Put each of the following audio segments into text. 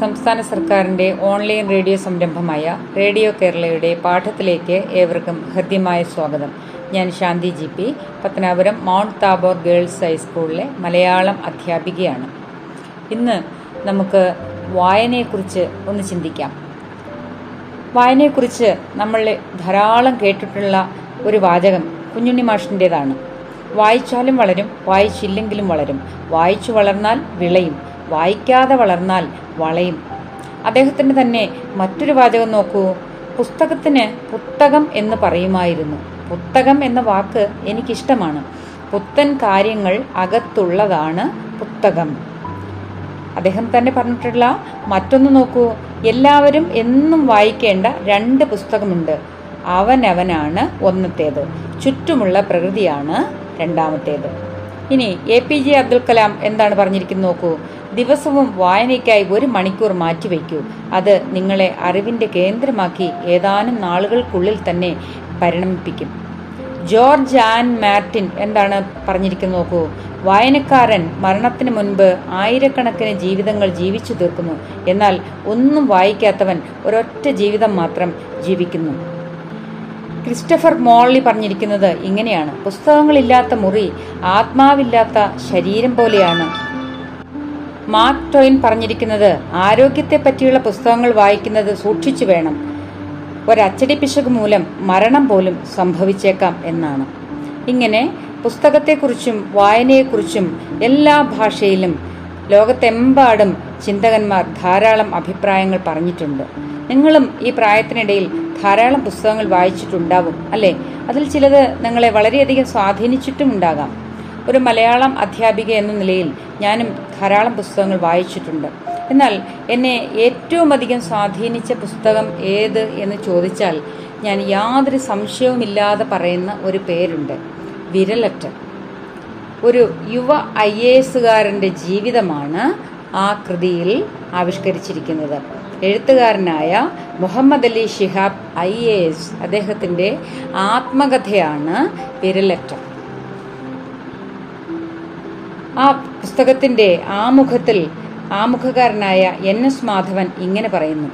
സംസ്ഥാന സർക്കാരിന്റെ online radio സംരംഭമായ റേഡിയോ കേരളയുടെ പാഠത്തിലേക്ക് ഏവർക്കും ഹൃദ്യമായ സ്വാഗതം. ഞാൻ Shanthi G P. Pathanapuram Mount Tabor Girls ഹൈസ്കൂളിലെ മലയാളം അധ്യാപികയാണ്. ഇന്ന് നമുക്ക് വായനയെക്കുറിച്ച് ഒന്ന് ചിന്തിക്കാം. വായനയെക്കുറിച്ച് നമ്മൾ ധാരാളം കേട്ടിട്ടുള്ള ഒരു വാചകം കുഞ്ഞുണ്ണി മാഷിന്റെതാണ് വായിച്ചാലും വളരും വായിച്ചില്ലെങ്കിലും വളരും. വായിച്ചു വളർന്നാൽ വിളയും. വായിക്കാതെ വളർന്നാൽ വളയും. അദ്ദേഹത്തിന് തന്നെ മറ്റൊരു വാചകം നോക്കൂ. പുസ്തകത്തിന് പുസ്തകം എന്ന് പറയുമായിരുന്നു. പുസ്തകം എന്ന വാക്ക് എനിക്കിഷ്ടമാണ്. പുത്തൻ കാര്യങ്ങൾ അകത്തുള്ളതാണ് പുസ്തകം അദ്ദേഹം തന്നെ പറഞ്ഞിട്ടുള്ള മറ്റൊന്ന് നോക്കൂ. എല്ലാവരും എന്നും വായിക്കേണ്ട രണ്ട് പുസ്തകമുണ്ട്. അവനവനാണ് ഒന്നത്തേത്. ചുറ്റുമുള്ള പ്രകൃതിയാണ് രണ്ടാമത്തേത്. ഇനി A P J Abdul Kalam എന്താണ് പറഞ്ഞിരിക്കുന്നത് നോക്കൂ. ദിവസവും വായനയ്ക്കായി ഒരു മണിക്കൂർ മാറ്റിവെക്കൂ അത് നിങ്ങളെ അറിവിന്റെ കേന്ദ്രമാക്കി ഏതാനും നാളുകൾക്കുള്ളിൽ തന്നെ പരിണമിപ്പിക്കും. ജോർജ് ആൻ മാർട്ടിൻ എന്താണ് പറഞ്ഞിരിക്കുന്നത് നോക്കൂ. വായനക്കാരൻ മരണത്തിന് മുൻപ് ആയിരക്കണക്കിന് ജീവിതങ്ങൾ ജീവിച്ചു തീർക്കുന്നു. എന്നാൽ ഒന്നും വായിക്കാത്തവൻ ഒരൊറ്റ ജീവിതം മാത്രം ജീവിക്കുന്നു. ക്രിസ്റ്റഫർ മോളി പറഞ്ഞിരിക്കുന്നത് ഇങ്ങനെയാണ്. പുസ്തകങ്ങളില്ലാത്ത മുറി ആത്മാവില്ലാത്ത ശരീരം പോലെയാണ് മാർക്ക് ടോയിൻ പറഞ്ഞിരിക്കുന്നത് ആരോഗ്യത്തെ പറ്റിയുള്ള പുസ്തകങ്ങൾ വായിക്കുന്നത് സൂക്ഷിച്ചു വേണം. ഒരച്ചടി പിശക് മൂലം മരണം പോലും സംഭവിച്ചേക്കാം എന്നാണ്. ഇങ്ങനെ പുസ്തകത്തെക്കുറിച്ചും വായനയെക്കുറിച്ചും എല്ലാ ഭാഷയിലും ലോകത്തെമ്പാടും ചിന്തകന്മാർ ധാരാളം അഭിപ്രായങ്ങൾ പറഞ്ഞിട്ടുണ്ട്. നിങ്ങളും ഈ പ്രായത്തിനിടയിൽ ധാരാളം പുസ്തകങ്ങൾ വായിച്ചിട്ടുണ്ടാവും അല്ലേ? അതിൽ ചിലത് നിങ്ങളെ വളരെയധികം സ്വാധീനിച്ചിട്ടുമുണ്ടാകാം. ഒരു മലയാളം അധ്യാപിക എന്ന നിലയിൽ ഞാനും ധാരാളം പുസ്തകങ്ങൾ വായിച്ചിട്ടുണ്ട്. എന്നാൽ എന്നെ ഏറ്റവും അധികം സ്വാധീനിച്ച പുസ്തകം ഏത് എന്ന് ചോദിച്ചാൽ ഞാൻ യാതൊരു സംശയവുമില്ലാതെ പറയുന്ന ഒരു പേരുണ്ട്. വിരലറ്റ ഒരു യുവ ഐ എ എസുകാരന്റെ ജീവിതമാണ് ആ കൃതിയിൽ ആവിഷ്കരിച്ചിരിക്കുന്നത്. എഴുത്തുകാരനായ Muhammad Ali Shihab I A S അദ്ദേഹത്തിന്റെ ആത്മകഥയാണ് വിരലറ്റം ആ പുസ്തകത്തിന്റെ ആമുഖത്തിൽ ആമുഖകാരനായ എൻ എസ് മാധവൻ ഇങ്ങനെ പറയുന്നു.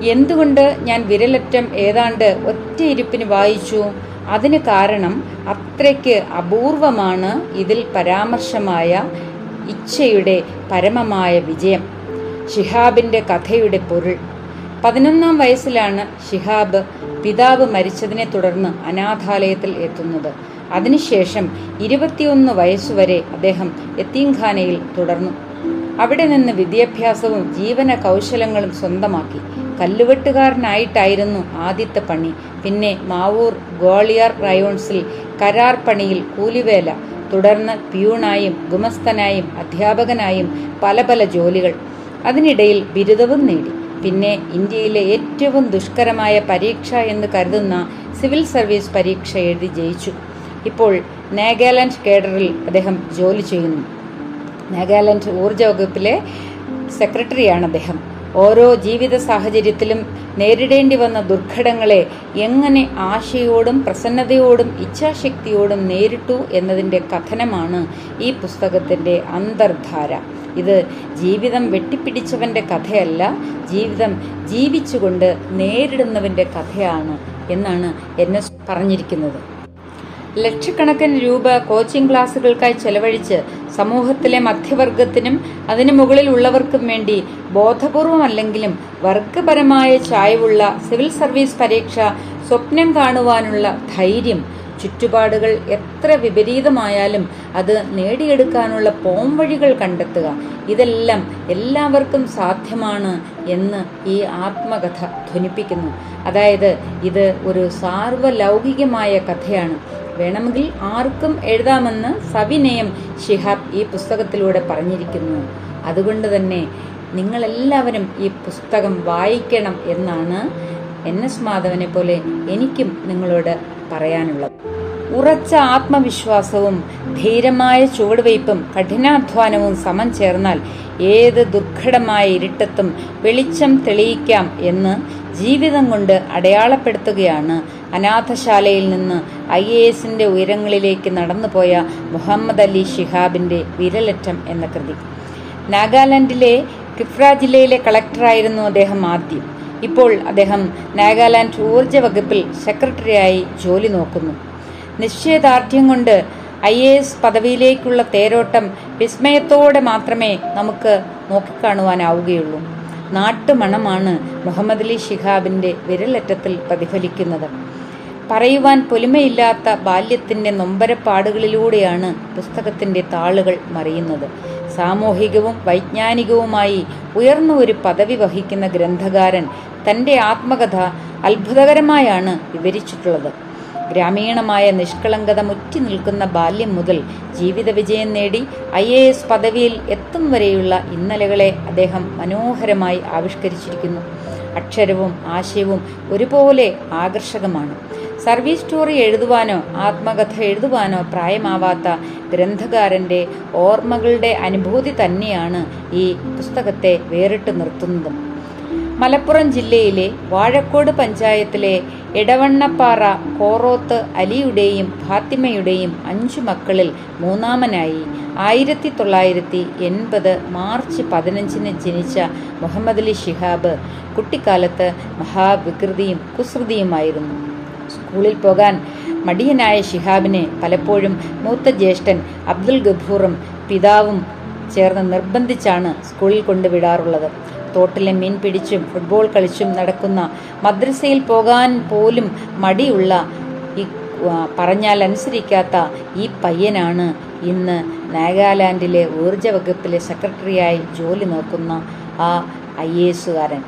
എന്തുകൊണ്ട് ഞാൻ വിരലറ്റം ഏതാണ്ട് ഒറ്റയിരുപ്പിന് വായിച്ചു? അതിന് കാരണം അത്രയ്ക്ക് അപൂർവമാണ് ഇതിൽ പരാമർശമായ ഇച്ഛയുടെ പരമമായ വിജയം. ഷിഹാബിന്റെ കഥയുടെ പൊരുൾ. പതിനൊന്നാം വയസ്സിലാണ് ഷിഹാബ് പിതാവ് മരിച്ചതിനെ തുടർന്ന് അനാഥാലയത്തിൽ എത്തുന്നത്. അതിനുശേഷം ഇരുപത്തിയൊന്ന് വയസ്സുവരെ അദ്ദേഹം യത്തീംഖാനയിൽ തുടർന്നു. അവിടെ നിന്ന് വിദ്യാഭ്യാസവും ജീവന കൗശലങ്ങളും സ്വന്തമാക്കി. കല്ലുവെട്ടുകാരനായിട്ടായിരുന്നു ആദ്യത്തെ പണി. പിന്നെ മാവൂർ ഗോളിയാർ റയോൺസിൽ കരാർ പണിയിൽ കൂലിവേല തുടർന്ന് പ്യൂണായും ഗുമസ്തനായും അധ്യാപകനായും പല പല ജോലികൾ. അതിനിടയിൽ ബിരുദവും നേടി. പിന്നെ ഇന്ത്യയിലെ ഏറ്റവും ദുഷ്കരമായ പരീക്ഷ എന്ന് കരുതുന്ന സിവിൽ സർവീസ് പരീക്ഷ എഴുതി ജയിച്ചു. ഇപ്പോൾ നാഗാലാൻഡ് കേഡറിൽ അദ്ദേഹം ജോലി ചെയ്യുന്നു. നാഗാലാൻഡ് ഊർജ വകുപ്പിലെ സെക്രട്ടറിയാണ് അദ്ദേഹം. ഓരോ ജീവിത സാഹചര്യത്തിലും നേരിടേണ്ടി വന്ന ദുർഘടങ്ങളെ എങ്ങനെ ആശയോടും പ്രസന്നതയോടും ഇച്ഛാശക്തിയോടും നേരിട്ടു എന്നതിന്റെ കഥനമാണ് ഈ പുസ്തകത്തിന്റെ അന്തർധാര. ഇത് ജീവിതം വെട്ടിപ്പിടിച്ചവന്റെ കഥയല്ല ജീവിതം ജീവിച്ചുകൊണ്ട് നേരിടുന്നവന്റെ കഥയാണ് എന്നാണ് എന്നെ പറഞ്ഞിരിക്കുന്നത്. ലക്ഷക്കണക്കിന് രൂപ കോച്ചിംഗ് ക്ലാസുകൾക്കായി ചെലവഴിച്ച് സമൂഹത്തിലെ മധ്യവർഗത്തിനും അതിനു മുകളിൽ ഉള്ളവർക്കും വേണ്ടി ബോധപൂർവമല്ലെങ്കിലും വർഗപരമായ ചായവുള്ള സിവിൽ സർവീസ് പരീക്ഷ സ്വപ്നം കാണുവാനുള്ള ധൈര്യം. ചുറ്റുപാടുകൾ എത്ര വിപരീതമായാലും അത് നേടിയെടുക്കാനുള്ള പോംവഴികൾ കണ്ടെത്തുക. ഇതെല്ലാം എല്ലാവർക്കും സാധ്യമാണ് എന്ന് ഈ ആത്മകഥ ധ്വനിപ്പിക്കുന്നു. അതായത് ഇത് ഒരു സാർവലൗകികമായ കഥയാണ്. വേണമെങ്കിൽ ആർക്കും എഴുതാമെന്ന് സവിനയം ഷിഹാബ് ഈ പുസ്തകത്തിലൂടെ പറഞ്ഞിരിക്കുന്നു. അതുകൊണ്ട് തന്നെ നിങ്ങളെല്ലാവരും ഈ പുസ്തകം വായിക്കണം എന്നാണ് എൻ എസ് മാധവനെ പോലെ എനിക്കും നിങ്ങളോട് പറയാനുള്ളത്. ഉറച്ച ആത്മവിശ്വാസവും ധീരമായ ചുവടുവയ്പും കഠിനാധ്വാനവും സമം ചേർന്നാൽ ഏത് ദുർഘടമായ ഇരുട്ടത്തും വെളിച്ചം തെളിയിക്കാം എന്ന് ജീവിതം കൊണ്ട് അടയാളപ്പെടുത്തുകയാണ് അനാഥശാലയിൽ നിന്ന് ഐ എ എസിന്റെ ഉയരങ്ങളിലേക്ക് നടന്നുപോയ മുഹമ്മദ് അലി ഷിഹാബിന്റെ വിരലറ്റം എന്ന കൃതി. നാഗാലാൻഡിലെ കിഫ്ര ജില്ലയിലെ കളക്ടറായിരുന്നു അദ്ദേഹം ആദ്യം. ഇപ്പോൾ അദ്ദേഹം നാഗാലാൻഡ് ഊർജ വകുപ്പിൽ സെക്രട്ടറിയായി ജോലി നോക്കുന്നു. നിശ്ചയദാർഢ്യം കൊണ്ട് ഐ എ എസ് പദവിയിലേക്കുള്ള തേരോട്ടം വിസ്മയത്തോടെ മാത്രമേ നമുക്ക് നോക്കിക്കാണുവാനാവുകയുള്ളൂ. നാട്ടുമണമാണ് മുഹമ്മദ് അലി ഷിഹാബിന്റെ വിരലറ്റത്തിൽ പ്രതിഫലിക്കുന്നത്. പറയുവാൻ പൊലിമയില്ലാത്ത ബാല്യത്തിന്റെ നൊമ്പരപ്പാടുകളിലൂടെയാണ് പുസ്തകത്തിന്റെ താളുകൾ മറിയുന്നത്. സാമൂഹികവും വൈജ്ഞാനികവുമായി ഉയർന്ന ഒരു പദവി വഹിക്കുന്ന ഗ്രന്ഥകാരൻ തന്റെ ആത്മകഥ അത്ഭുതകരമായാണ് വിവരിച്ചിട്ടുള്ളത്. ഗ്രാമീണമായ നിഷ്കളങ്കത മുറ്റി നിൽക്കുന്ന ബാല്യം മുതൽ ജീവിത വിജയം നേടി ഐ എ എസ് പദവിയിൽ എത്തും വരെയുള്ള ഇന്നലകളെ അദ്ദേഹം മനോഹരമായി ആവിഷ്കരിച്ചിരിക്കുന്നു. അക്ഷരവും ആശയവും ഒരുപോലെ ആകർഷകമാണ്. സർവീസ് സ്റ്റോറി എഴുതുവാനോ ആത്മകഥ എഴുതുവാനോ പ്രായമാവാത്ത ഗ്രന്ഥകാരന്റെ ഓർമ്മകളുടെ അനുഭൂതി തന്നെയാണ് ഈ പുസ്തകത്തെ വേറിട്ട് നിർത്തുന്നതും. മലപ്പുറം ജില്ലയിലെ വാഴക്കോട് പഞ്ചായത്തിലെ ഇടവണ്ണപ്പാറ കോറോത്ത് അലിയുടെയും ഫാത്തിമയുടെയും അഞ്ചു മക്കളിൽ മൂന്നാമനായി ആയിരത്തി തൊള്ളായിരത്തി എൺപത് മാർച്ച് പതിനഞ്ചിന് ജനിച്ച മുഹമ്മദ് അലി ഷിഹാബ് കുട്ടിക്കാലത്ത് മഹാവികൃതിയും കുസൃതിയുമായിരുന്നു. സ്കൂളിൽ പോകാൻ മടിയനായ ഷിഹാബിനെ പലപ്പോഴും മൂത്ത ജ്യേഷ്ഠൻ അബ്ദുൽ ഗഫൂറും പിതാവും ചേർന്ന് നിർബന്ധിച്ചാണ് സ്കൂളിൽ കൊണ്ടുവിടാറുള്ളത്. തോട്ടിലെ മീൻ പിടിച്ചും ഫുട്ബോൾ കളിച്ചും നടക്കുന്ന മദ്രസയിൽ പോകാൻ പോലും മടിയുള്ള ഈ പറഞ്ഞാൽ അനുസരിക്കാത്ത ഈ പയ്യനാണ് ഇന്ന് നാഗാലാൻഡിലെ ഊർജ വകുപ്പിലെ സെക്രട്ടറിയായി ജോലി നോക്കുന്ന ആ ഐ എസുകാരൻ.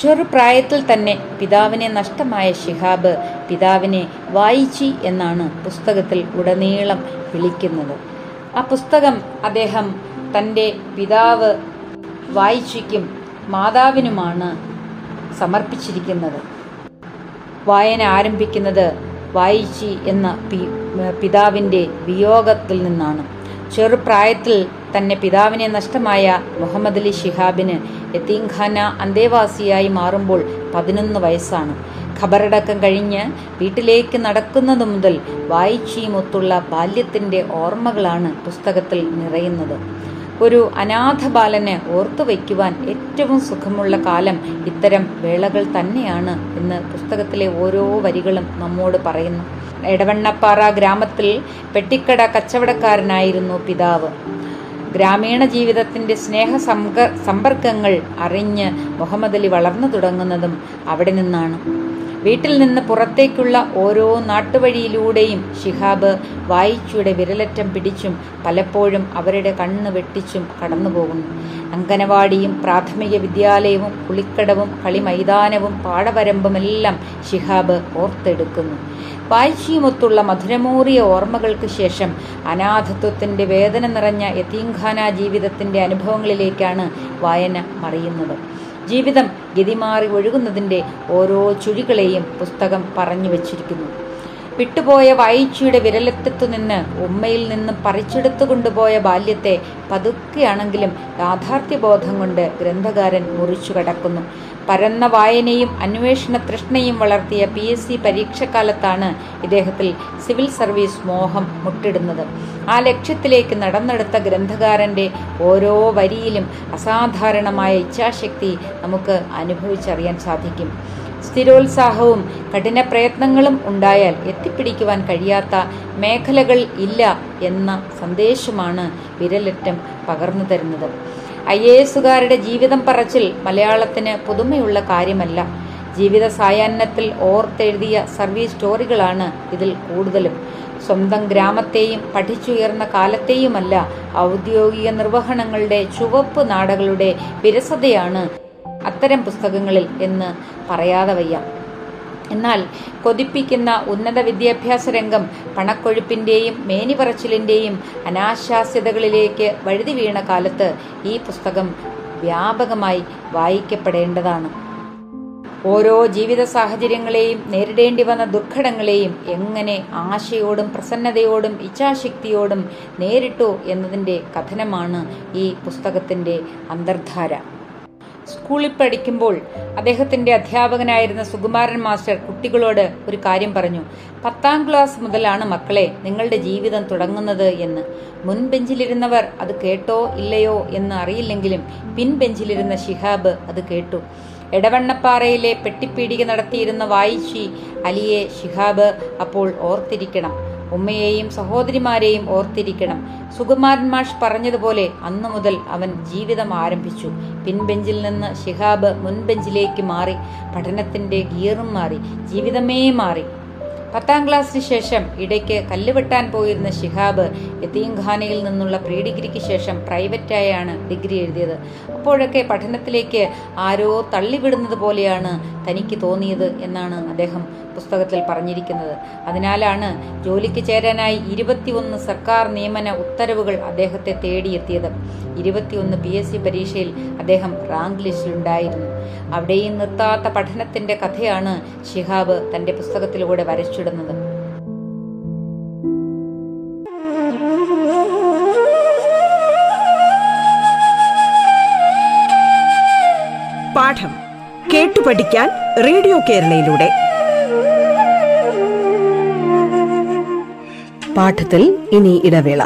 ചെറുപ്രായത്തിൽ തന്നെ പിതാവിനെ നഷ്ടമായ ഷിഹാബ് പിതാവിനെ വായിച്ചി എന്നാണ് പുസ്തകത്തിൽ ഉടനീളം വിളിക്കുന്നത്. ആ പുസ്തകം അദ്ദേഹം തന്റെ പിതാവ് വായിച്ചിക്കും മാതാവിനുമാണ് സമർപ്പിച്ചിരിക്കുന്നത്. വായന ആരംഭിക്കുന്നത് വായിച്ചി എന്ന പിതാവിന്റെ വിയോഗത്തിൽ നിന്നാണ്. ചെറുപ്രായത്തിൽ തന്നെ പിതാവിനെ നഷ്ടമായ മുഹമ്മദ് അലി ഷിഹാബിന് യത്തീംഖാന അന്തേവാസിയായി മാറുമ്പോൾ പതിനൊന്ന് വയസ്സാണ്. ഖബറടക്കം കഴിഞ്ഞ് വീട്ടിലേക്ക് നടക്കുന്നത് മുതൽ വായിച്ചീമൊത്തുള്ള ബാല്യത്തിന്റെ ഓർമ്മകളാണ് പുസ്തകത്തിൽ നിറയുന്നത്. ഒരു അനാഥ ബാലന് ഓർത്തു വയ്ക്കുവാൻ ഏറ്റവും സുഖമുള്ള കാലം ഇത്തരം വേളകൾ തന്നെയാണ് എന്ന് പുസ്തകത്തിലെ ഓരോ വരികളും നമ്മോട് പറയുന്നു. എടവണ്ണപ്പാറ ഗ്രാമത്തിൽ പെട്ടിക്കട കച്ചവടക്കാരനായിരുന്നു പിതാവ്. ഗ്രാമീണ ജീവിതത്തിന്റെ സ്നേഹ സമ്പർക്കങ്ങൾ അറിഞ്ഞ് മുഹമ്മദ് അലി വളർന്നു തുടങ്ങുന്നതും അവിടെ നിന്നാണ്. വീട്ടിൽ നിന്ന് പുറത്തേക്കുള്ള ഓരോ നാട്ടുവഴിയിലൂടെയും ഷിഹാബ് വായിച്ചയുടെ വിരലറ്റം പിടിച്ചും പലപ്പോഴും അവരുടെ കണ്ണ് വെട്ടിച്ചും കടന്നുപോകുന്നു അങ്കനവാടിയും പ്രാഥമിക വിദ്യാലയവും കുളിക്കടവും കളിമൈതാനവും പാടവരമ്പുമെല്ലാം ഷിഹാബ് ഓർത്തെടുക്കുന്നു. വായിച്ചിയുമൊത്തുള്ള മധുരമൂറിയ ഓർമ്മകൾക്ക് ശേഷം അനാഥത്വത്തിന്റെ വേദന നിറഞ്ഞ യത്തീംഖാന ജീവിതത്തിന്റെ അനുഭവങ്ങളിലേക്കാണ് വായന മറിയുന്നത്. ജീവിതം ഗതിമാറി ഒഴുകുന്നതിന്റെ ഓരോ ചുഴികളെയും പുസ്തകം പറഞ്ഞു വച്ചിരിക്കുന്നു. വിട്ടുപോയ വായിച്ചിയുടെ വിരലറ്റത്തു നിന്ന് ഉമ്മയിൽ നിന്ന് പറിച്ചെടുത്തു കൊണ്ടുപോയ ബാല്യത്തെ പതുക്കെയാണെങ്കിലും യാഥാർത്ഥ്യബോധം കൊണ്ട് ഗ്രന്ഥകാരൻ മുറിച്ചു കടക്കുന്നു. പരന്ന വായനയും അന്വേഷണ തൃഷ്ണയും വളർത്തിയ പി എസ് സി പരീക്ഷക്കാലത്താണ് ഇദ്ദേഹത്തിൽ സിവിൽ സർവീസ് മോഹം മുട്ടിടുന്നത്. ആ ലക്ഷ്യത്തിലേക്ക് നടന്നെടുത്ത ഗ്രന്ഥകാരന്റെ ഓരോ വരിയിലും അസാധാരണമായ ഇച്ഛാശക്തി നമുക്ക് അനുഭവിച്ചറിയാൻ സാധിക്കും. സ്ഥിരോത്സാഹവും കഠിന പ്രയത്നങ്ങളും ഉണ്ടായാൽ എത്തിപ്പിടിക്കുവാൻ കഴിയാത്ത മേഖലകൾ ഇല്ല എന്ന സന്ദേശമാണ് വിരലറ്റം പകർന്നു തരുന്നത്. ഐ എ എസുകാരുടെ ജീവിതം പറച്ചിൽ മലയാളത്തിന് പുതുമയുള്ള കാര്യമല്ല. ജീവിത സായാഹ്നത്തിൽ ഓർത്തെഴുതിയ സർവീസ് സ്റ്റോറികളാണ് ഇതിൽ കൂടുതലും. സ്വന്തം ഗ്രാമത്തെയും പഠിച്ചുയർന്ന കാലത്തെയുമല്ല ഔദ്യോഗിക നിർവഹണങ്ങളുടെ ചുവപ്പ് നാടകളുടെ വിരസതയാണ് അത്തരം പുസ്തകങ്ങളിൽ എന്ന് പറയാതെ വയ്യ. എന്നാൽ കൊതിപ്പിക്കുന്ന ഉന്നത വിദ്യാഭ്യാസ രംഗം പണക്കൊഴുപ്പിന്റെയും മേനിപറച്ചിലിന്റെയും അനാശാസ്യതകളിലേക്ക് വഴുതി വീണ കാലത്ത് ഈ പുസ്തകം വ്യാപകമായി വായിക്കപ്പെടേണ്ടതാണ്. ഓരോ ജീവിത സാഹചര്യങ്ങളെയും നേരിടേണ്ടി വന്ന ദുർഘടങ്ങളെയും എങ്ങനെ ആശയോടും പ്രസന്നതയോടും ഇച്ഛാശക്തിയോടും നേരിട്ടു എന്നതിന്റെ കഥനമാണ് ഈ പുസ്തകത്തിന്റെ അന്തർധാര. സ്കൂളിൽ പഠിക്കുമ്പോൾ അദ്ദേഹത്തിന്റെ അധ്യാപകനായിരുന്ന സുകുമാരൻ മാസ്റ്റർ കുട്ടികളോട് ഒരു കാര്യം പറഞ്ഞു. പത്താം ക്ലാസ് മുതലാണ് മക്കളെ നിങ്ങളുടെ ജീവിതം തുടങ്ങുന്നത് എന്ന്. മുൻബെഞ്ചിലിരുന്നവർ അത് കേട്ടോ ഇല്ലയോ എന്ന് അറിയില്ലെങ്കിലും പിൻബെഞ്ചിലിരുന്ന ഷിഹാബ് അത് കേട്ടു. എടവണ്ണപ്പാറയിലെ പെട്ടിപ്പീടിക നടത്തിയിരുന്ന വായിച്ചി അലിയെ ഷിഹാബ് അപ്പോൾ ഓർത്തിരിക്കണം. ഉമ്മയെയും സഹോദരിമാരെയും ഓർത്തിരിക്കണം. സുകുമാരൻ മാഷ് പറഞ്ഞതുപോലെ അന്നു മുതൽ അവൻ ജീവിതം ആരംഭിച്ചു. പിൻബെഞ്ചിൽ നിന്ന് ശിഹാബ് മുൻബെഞ്ചിലേക്ക് മാറി. പഠനത്തിന്റെ ഗിയറും മാറി. ജീവിതമേ മാറി. പത്താം ക്ലാസ്സിന് ശേഷം ഇടയ്ക്ക് കല്ലുവെട്ടാൻ പോയിരുന്ന ഷിഹാബ് യത്തീംഖാനയിൽ നിന്നുള്ള പ്രീ ഡിഗ്രിക്ക് ശേഷം പ്രൈവറ്റായാണ് ഡിഗ്രി എഴുതിയത്. അപ്പോഴൊക്കെ പഠനത്തിലേക്ക് ആരോ തള്ളിവിടുന്നത് പോലെയാണ് തനിക്ക് തോന്നിയത് എന്നാണ് അദ്ദേഹം പുസ്തകത്തിൽ പറഞ്ഞിരിക്കുന്നത്. അതിനാലാണ് ജോലിക്ക് ചേരാനായി ഇരുപത്തിയൊന്ന് സർക്കാർ നിയമന ഉത്തരവുകൾ അദ്ദേഹത്തെ തേടിയെത്തിയത്. ഇരുപത്തിയൊന്ന് പി എസ് സി പരീക്ഷയിൽ അദ്ദേഹം റാങ്ക് ലിസ്റ്റിലുണ്ടായിരുന്നു. അവിടെയും നിർത്താത്ത പഠനത്തിന്റെ കഥയാണ് ഷിഹാബ് തന്റെ പുസ്തകത്തിലൂടെ വരച്ചിടുന്നത് പാഠം കേട്ടു പഠിക്കാൻ റേഡിയോ കേരളയിലൂടെ. പാഠത്തിൽ ഇനി ഇടവേള.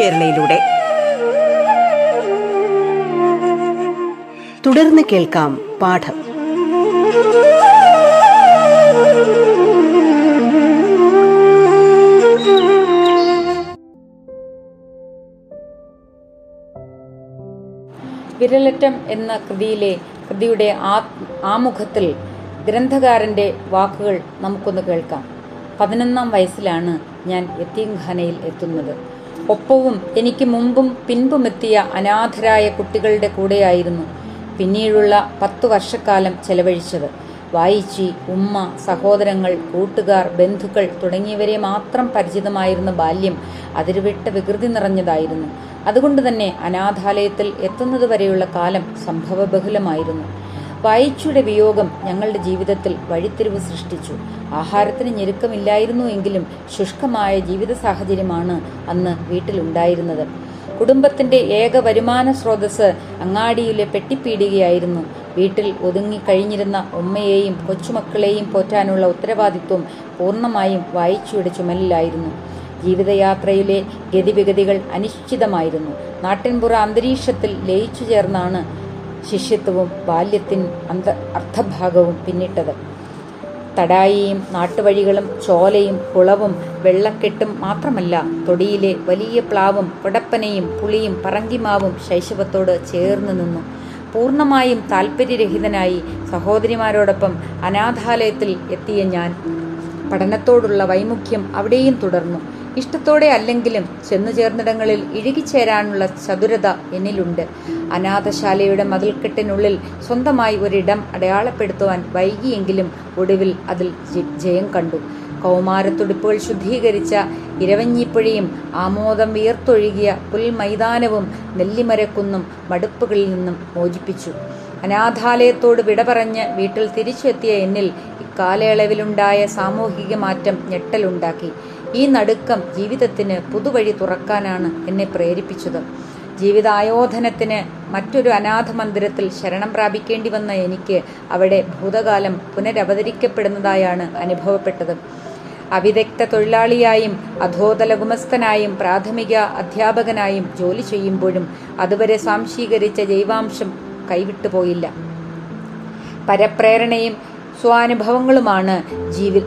കേരളയിലൂടെ. തുടർന്ന് കേൾക്കാം പാഠം. വിരലറ്റം എന്ന കൃതിയിലെ കൃതിയുടെ ആമുഖത്തിൽ ഗ്രന്ഥകാരന്റെ വാക്കുകൾ നമുക്കൊന്ന് കേൾക്കാം. പതിനൊന്നാം വയസ്സിലാണ് ഞാൻ യത്തീംഖാനയിൽ എത്തുന്നത്. ഒപ്പവും എനിക്ക് മുമ്പും പിൻപുമെത്തിയ അനാഥരായ കുട്ടികളുടെ കൂടെയായിരുന്നു പിന്നീടുള്ള പത്തു വർഷക്കാലം ചെലവഴിച്ചത്. വായിച്ചി ഉമ്മ സഹോദരങ്ങൾ കൂട്ടുകാർ ബന്ധുക്കൾ തുടങ്ങിയവരെ മാത്രം പരിചിതമായിരുന്ന ബാല്യം അതിരുവിട്ട വികൃതി നിറഞ്ഞതായിരുന്നു. അതുകൊണ്ട് തന്നെ അനാഥാലയത്തിൽ എത്തുന്നതുവരെയുള്ള കാലം സംഭവബഹുലമായിരുന്നു. വായിച്ചയുടെ വിയോഗം ഞങ്ങളുടെ ജീവിതത്തിൽ വഴിത്തിരിവ് സൃഷ്ടിച്ചു. ആഹാരത്തിന് ഞെരുക്കമില്ലായിരുന്നു എങ്കിലും ശുഷ്കമായ ജീവിത സാഹചര്യമാണ് അന്ന് വീട്ടിലുണ്ടായിരുന്നത്. കുടുംബത്തിന്റെ ഏക വരുമാന സ്രോതസ് അങ്ങാടിയിലെ പെട്ടിപ്പീടികയായിരുന്നു. വീട്ടിൽ ഒതുങ്ങി കഴിഞ്ഞിരുന്ന ഉമ്മയെയും കൊച്ചുമക്കളെയും പോറ്റാനുള്ള ഉത്തരവാദിത്വം പൂർണമായും വായിച്ചയുടെ ചുമലിലായിരുന്നു. ജീവിതയാത്രയിലെ ഗതിവിഗതികൾ അനിശ്ചിതമായിരുന്നു. നാട്ടിൻപുറ അന്തരീക്ഷത്തിൽ ലയിച്ചു ചേർന്നാണ് ശിഷ്യത്വവും ബാല്യത്തിൻ അന്ത അർത്ഥഭാഗവും പിന്നിട്ടത്. തടായിയും നാട്ടുവഴികളും ചോലയും കുളവും വെള്ളക്കെട്ടും മാത്രമല്ല തൊടിയിലെ വലിയ പ്ലാവും കൊടപ്പനയും പുളിയും പറങ്കിമാവും ശൈശവത്തോട് ചേർന്ന് നിന്നു. പൂർണമായും താല്പര്യരഹിതനായി സഹോദരിമാരോടൊപ്പം അനാഥാലയത്തിൽ എത്തിയ ഞാൻ പഠനത്തോടുള്ള വൈമുഖ്യം അവിടെയും തുടർന്നു. ഇഷ്ടത്തോടെ അല്ലെങ്കിലും ചെന്നു ചേർന്നിടങ്ങളിൽ ഇഴുകിച്ചേരാനുള്ള ചതുരത എന്നിലുണ്ട്. അനാഥശാലയുടെ മതിൽക്കെട്ടിനുള്ളിൽ സ്വന്തമായി ഒരിടം അടയാളപ്പെടുത്തുവാൻ വൈകിയെങ്കിലും ഒടുവിൽ അതിൽ ജയം കണ്ടു. കൗമാരത്തുടിപ്പുകൾ ശുദ്ധീകരിച്ച ഇരവഞ്ഞിപ്പുഴയും ആമോദം വിയർത്തൊഴുകിയ പുൽമൈതാനവും നെല്ലിമരക്കുന്നും മടുപ്പുകളിൽ നിന്നും മോചിപ്പിച്ചു. അനാഥാലയത്തോട് വിട പറഞ്ഞ് വീട്ടിൽ തിരിച്ചെത്തിയ എന്നിൽ ഇക്കാലയളവിലുണ്ടായ സാമൂഹിക മാറ്റം ഞെട്ടലുണ്ടാക്കി. ഈ നടുക്കം ജീവിതത്തിന് പുതുവഴി തുറക്കാനാണ് എന്നെ പ്രേരിപ്പിച്ചത്. ജീവിതായോധനത്തിന് മറ്റൊരു അനാഥ മന്ദിരത്തിൽ ശരണം പ്രാപിക്കേണ്ടി വന്ന എനിക്ക് അവിടെ ഭൂതകാലം പുനരവതരിക്കപ്പെടുന്നതായാണ് അനുഭവപ്പെട്ടത്. അവിദഗ്ധ തൊഴിലാളിയായും അധോതല ഗുമസ്തനായും പ്രാഥമിക അധ്യാപകനായും ജോലി ചെയ്യുമ്പോഴും അതുവരെ സ്വാംശീകരിച്ച ജൈവാംശം കൈവിട്ടുപോയില്ല. പരപ്രേരണയും സ്വാനുഭവങ്ങളുമാണ് ജീവി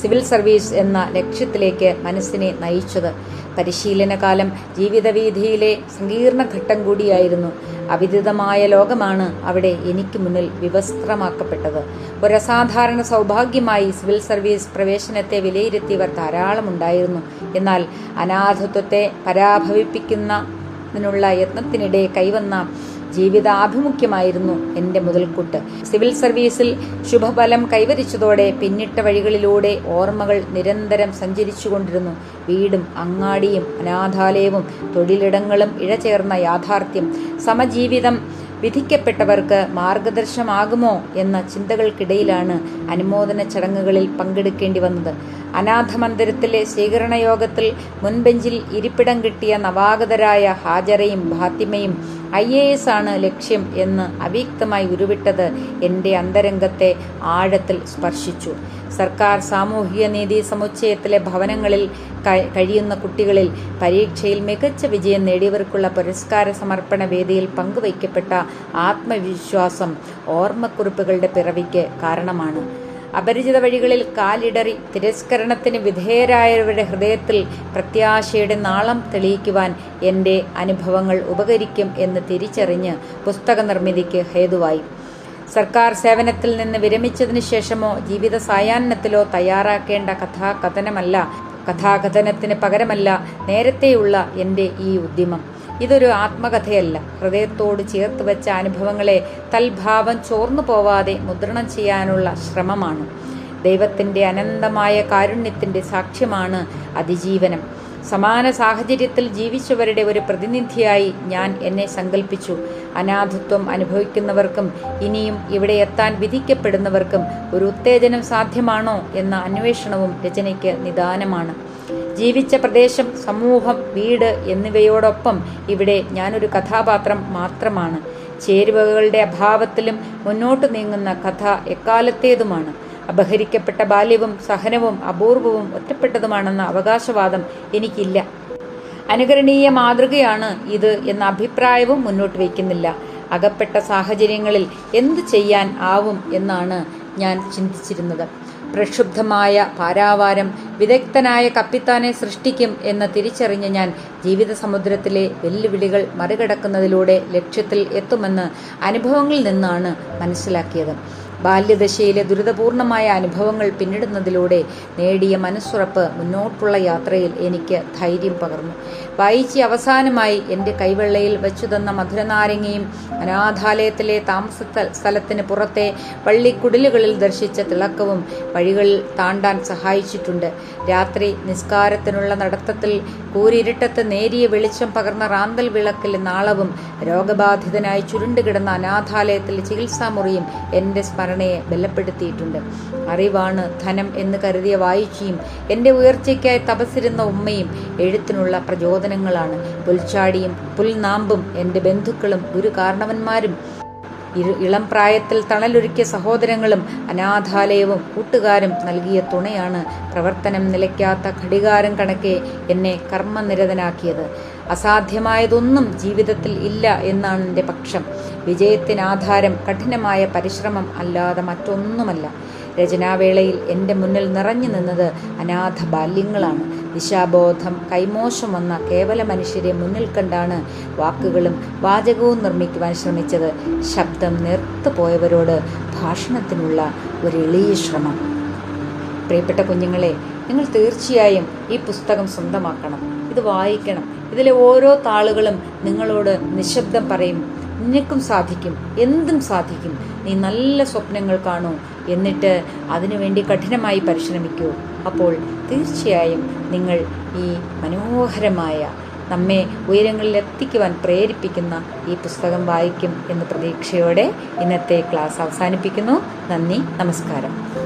സിവിൽ സർവീസ് എന്ന ലക്ഷ്യത്തിലേക്ക് മനസ്സിനെ നയിച്ചത്. പരിശീലനകാലം ജീവിതവീതിയിലെ സങ്കീർണ ഘട്ടം കൂടിയായിരുന്നു. അവിദിതമായ ലോകമാണ് അവിടെ എനിക്ക് മുന്നിൽ വിവസ്ത്രമാക്കപ്പെട്ടത്. ഒരസാധാരണ സൗഭാഗ്യമായി സിവിൽ സർവീസ് പ്രവേശനത്തെ വിലയിരുത്തിയവർ ധാരാളമുണ്ടായിരുന്നു എന്നാൽ അനാഥത്വത്തെ പരാഭവിപ്പിക്കുന്നതിനുള്ള യത്നത്തിനിടെ കൈവന്ന ജീവിതാഭിമുഖ്യമായിരുന്നു എന്റെ മുതൽക്കൂട്ട്. സിവിൽ സർവീസിൽ ശുഭഫലം കൈവരിച്ചതോടെ പിന്നിട്ട വഴികളിലൂടെ ഓർമ്മകൾ നിരന്തരം സഞ്ചരിച്ചുകൊണ്ടിരുന്നു. വീടും അങ്ങാടിയും അനാഥാലയവും തൊഴിലിടങ്ങളും ഇഴചേർന്ന യാഥാർത്ഥ്യം. സമജീവിതം വിധിക്കപ്പെട്ടവർക്ക് മാർഗദർശമാകുമോ എന്ന ചിന്തകൾക്കിടയിലാണ് അനുമോദന ചടങ്ങുകളിൽ പങ്കെടുക്കേണ്ടി വന്നത്. അനാഥ സ്വീകരണയോഗത്തിൽ സ്വീകരണ യോഗത്തിൽ മുൻബെഞ്ചിൽ ഇരിപ്പിടം കിട്ടിയ നവാഗതരായ ഹാജരയും ഫാത്തിമയും ഐ എ എസ് ആണ് ലക്ഷ്യം എന്ന് അവ്യക്തമായി ഉരുവിട്ടത് എന്റെ അന്തരംഗത്തെ ആഴത്തിൽ സ്പർശിച്ചു. സർക്കാർ സാമൂഹിക നീതി സമുച്ചയത്തിലെ ഭവനങ്ങളിൽ കഴിയുന്ന കുട്ടികളിൽ പരീക്ഷയിൽ മികച്ച വിജയം നേടിയവർക്കുള്ള പുരസ്കാര സമർപ്പണ വേദിയിൽ പങ്കുവയ്ക്കപ്പെട്ട ആത്മവിശ്വാസം ഓർമ്മക്കുറിപ്പുകളുടെ പിറവിക്ക് കാരണമാണ്. അപരിചിത വഴികളിൽ കാലിടറി തിരസ്കരണത്തിന് വിധേയരായവരുടെ ഹൃദയത്തിൽ പ്രത്യാശയുടെ നാളം തെളിയിക്കുവാൻ എന്റെ അനുഭവങ്ങൾ ഉപകരിക്കും എന്ന് തിരിച്ചറിഞ്ഞ് പുസ്തക നിർമ്മിതിക്ക് ഹേതുവായി. സർക്കാർ സേവനത്തിൽ നിന്ന് വിരമിച്ചതിന് ശേഷമോ ജീവിത സായാഹ്നത്തിലോ തയ്യാറാക്കേണ്ട കഥാകഥനമല്ല കഥാകഥനത്തിന് പകരമല്ല നേരത്തെയുള്ള എന്റെ ഈ ഉദ്യമം. ഇതൊരു ആത്മകഥയല്ല. ഹൃദയത്തോട് ചേർത്ത് വെച്ച അനുഭവങ്ങളെ തൽഭാവം ചോർന്നു പോവാതെ മുദ്രണം ചെയ്യാനുള്ള ശ്രമമാണ്. ദൈവത്തിന്റെ അനന്തമായ കാരുണ്യത്തിന്റെ സാക്ഷ്യമാണ് അതിജീവനം. സമാന സാഹചര്യത്തിൽ ജീവിച്ചവരുടെ ഒരു പ്രതിനിധിയായി ഞാൻ എന്നെ സങ്കല്പിച്ചു അനാഥത്വം അനുഭവിക്കുന്നവർക്കും ഇനിയും ഇവിടെ എത്താൻ വിധിക്കപ്പെടുന്നവർക്കും ഒരു ഉത്തേജനം സാധ്യമാണോ എന്ന അന്വേഷണവും രചനയ്ക്ക് നിദാനമാണ്. ജീവിച്ച പ്രദേശം സമൂഹം വീട് എന്നിവയോടൊപ്പം ഇവിടെ ഞാനൊരു കഥാപാത്രം മാത്രമാണ്. ചേരുവകളുടെ അഭാവത്തിലും മുന്നോട്ട് നീങ്ങുന്ന കഥ എക്കാലത്തേതുമാണ്. അപഹരിക്കപ്പെട്ട ബാല്യവും സഹനവും അപൂർവവും ഒറ്റപ്പെട്ടതുമാണെന്ന അവകാശവാദം എനിക്കില്ല. അനുകരണീയ മാതൃകയാണ് ഇത് എന്ന അഭിപ്രായവും മുന്നോട്ട് വയ്ക്കുന്നില്ല. അകപ്പെട്ട സാഹചര്യങ്ങളിൽ എന്തു ചെയ്യാൻ ആവും എന്നാണ് ഞാൻ ചിന്തിച്ചിരുന്നത്. പ്രക്ഷുബ്ധമായ പാരാവാരം വിദഗ്ധനായ കപ്പിത്താനെ സൃഷ്ടിക്കും എന്ന് തിരിച്ചറിഞ്ഞ ഞാൻ ജീവിത സമുദ്രത്തിലെ വെല്ലുവിളികൾ മറികടക്കുന്നതിലൂടെ ലക്ഷ്യത്തിൽ എത്തുമെന്ന് അനുഭവങ്ങളിൽ നിന്നാണ് മനസ്സിലാക്കിയത്. ബാല്യദശയിലെ ദുരിതപൂർണമായ അനുഭവങ്ങൾ പിന്നിടുന്നതിലൂടെ നേടിയ മനസ്സുറപ്പ് മുന്നോട്ടുള്ള യാത്രയിൽ എനിക്ക് ധൈര്യം പകർന്നു. വായിച്ച് അവസാനമായി എന്റെ കൈവെള്ളയിൽ വെച്ചു തന്ന മധുരനാരങ്ങയും അനാഥാലയത്തിലെ താമസ സ്ഥ- സ്ഥലത്തിന് പുറത്തെ പള്ളിക്കുടലുകളിൽ ദർശിച്ച തിളക്കവും വഴികളിൽ താണ്ടാൻ സഹായിച്ചിട്ടുണ്ട്. രാത്രി നിസ്കാരത്തിനുള്ള നടത്തത്തിൽ കൂരിരുട്ടത്ത് നേരിയ വെളിച്ചം പകർന്ന റാന്തൽ വിളക്കിലെ നാളവും രോഗബാധിതനായി ചുരുണ്ടുകിടന്ന അനാഥാലയത്തിലെ ചികിത്സാമുറിയും എന്റെ സ്മരണയെ ബലപ്പെടുത്തിയിട്ടുണ്ട്. അറിവാണ് ധനം എന്ന് കരുതിയ വായിച്ചിയും എന്റെ ഉയർച്ചയ്ക്കായി തപസ്സിരുന്ന ഉമ്മയും എഴുത്തിനുള്ള പ്രചോദനങ്ങളാണ്. പുൽച്ചാടിയും പുൽനാമ്പും എന്റെ ബന്ധുക്കളും ഗുരുകാരണവന്മാരും കാരണവന്മാരും ഇളം പ്രായത്തിൽ തണലൊരുക്കിയ സഹോദരങ്ങളും അനാഥാലയവും കൂട്ടുകാരും നൽകിയ തുണയാണ് പ്രവർത്തനം നിലയ്ക്കാത്ത ഘടികാരം കണക്കെ എന്നെ കർമ്മനിരതനാക്കിയത്. അസാധ്യമായതൊന്നും ജീവിതത്തിൽ ഇല്ല എന്നാണ് എന്റെ പക്ഷം. വിജയത്തിനാധാരം കഠിനമായ പരിശ്രമം അല്ലാതെ മറ്റൊന്നുമല്ല. രചനാവേളയിൽ എന്റെ മുന്നിൽ നിറഞ്ഞു നിന്നത് അനാഥ ബാല്യങ്ങളാണ്. ദിശാബോധം കൈമോശം വന്ന കേവല മനുഷ്യരെ മുന്നിൽ കണ്ടാണ് വാക്കുകളും വാചകവും നിർമ്മിക്കുവാൻ ശ്രമിച്ചത്. ശബ്ദം നിർത്തുപോയവരോട് ഭാഷണത്തിനുള്ള ഒരു എളിയ ശ്രമം. പ്രിയപ്പെട്ട കുഞ്ഞുങ്ങളെ നിങ്ങൾ തീർച്ചയായും ഈ പുസ്തകം സ്വന്തമാക്കണം. ഇത് വായിക്കണം. ഇതിലെ ഓരോ താളുകളും നിങ്ങളോട് നിശബ്ദം പറയും. നിനക്കും സാധിക്കും. എന്തും സാധിക്കും. നീ നല്ല സ്വപ്നങ്ങൾ കാണൂ. എന്നിട്ട് അതിനുവേണ്ടി കഠിനമായി പരിശ്രമിക്കൂ. അപ്പോൾ തീർച്ചയായും നിങ്ങൾ ഈ മനോഹരമായ നമ്മെ ഉയരങ്ങളിൽ എത്തിക്കുവാൻ പ്രേരിപ്പിക്കുന്ന ഈ പുസ്തകം വായിക്കും എന്ന പ്രതീക്ഷയോടെ ഇന്നത്തെ ക്ലാസ് അവസാനിപ്പിക്കുന്നു. നന്ദി. നമസ്കാരം.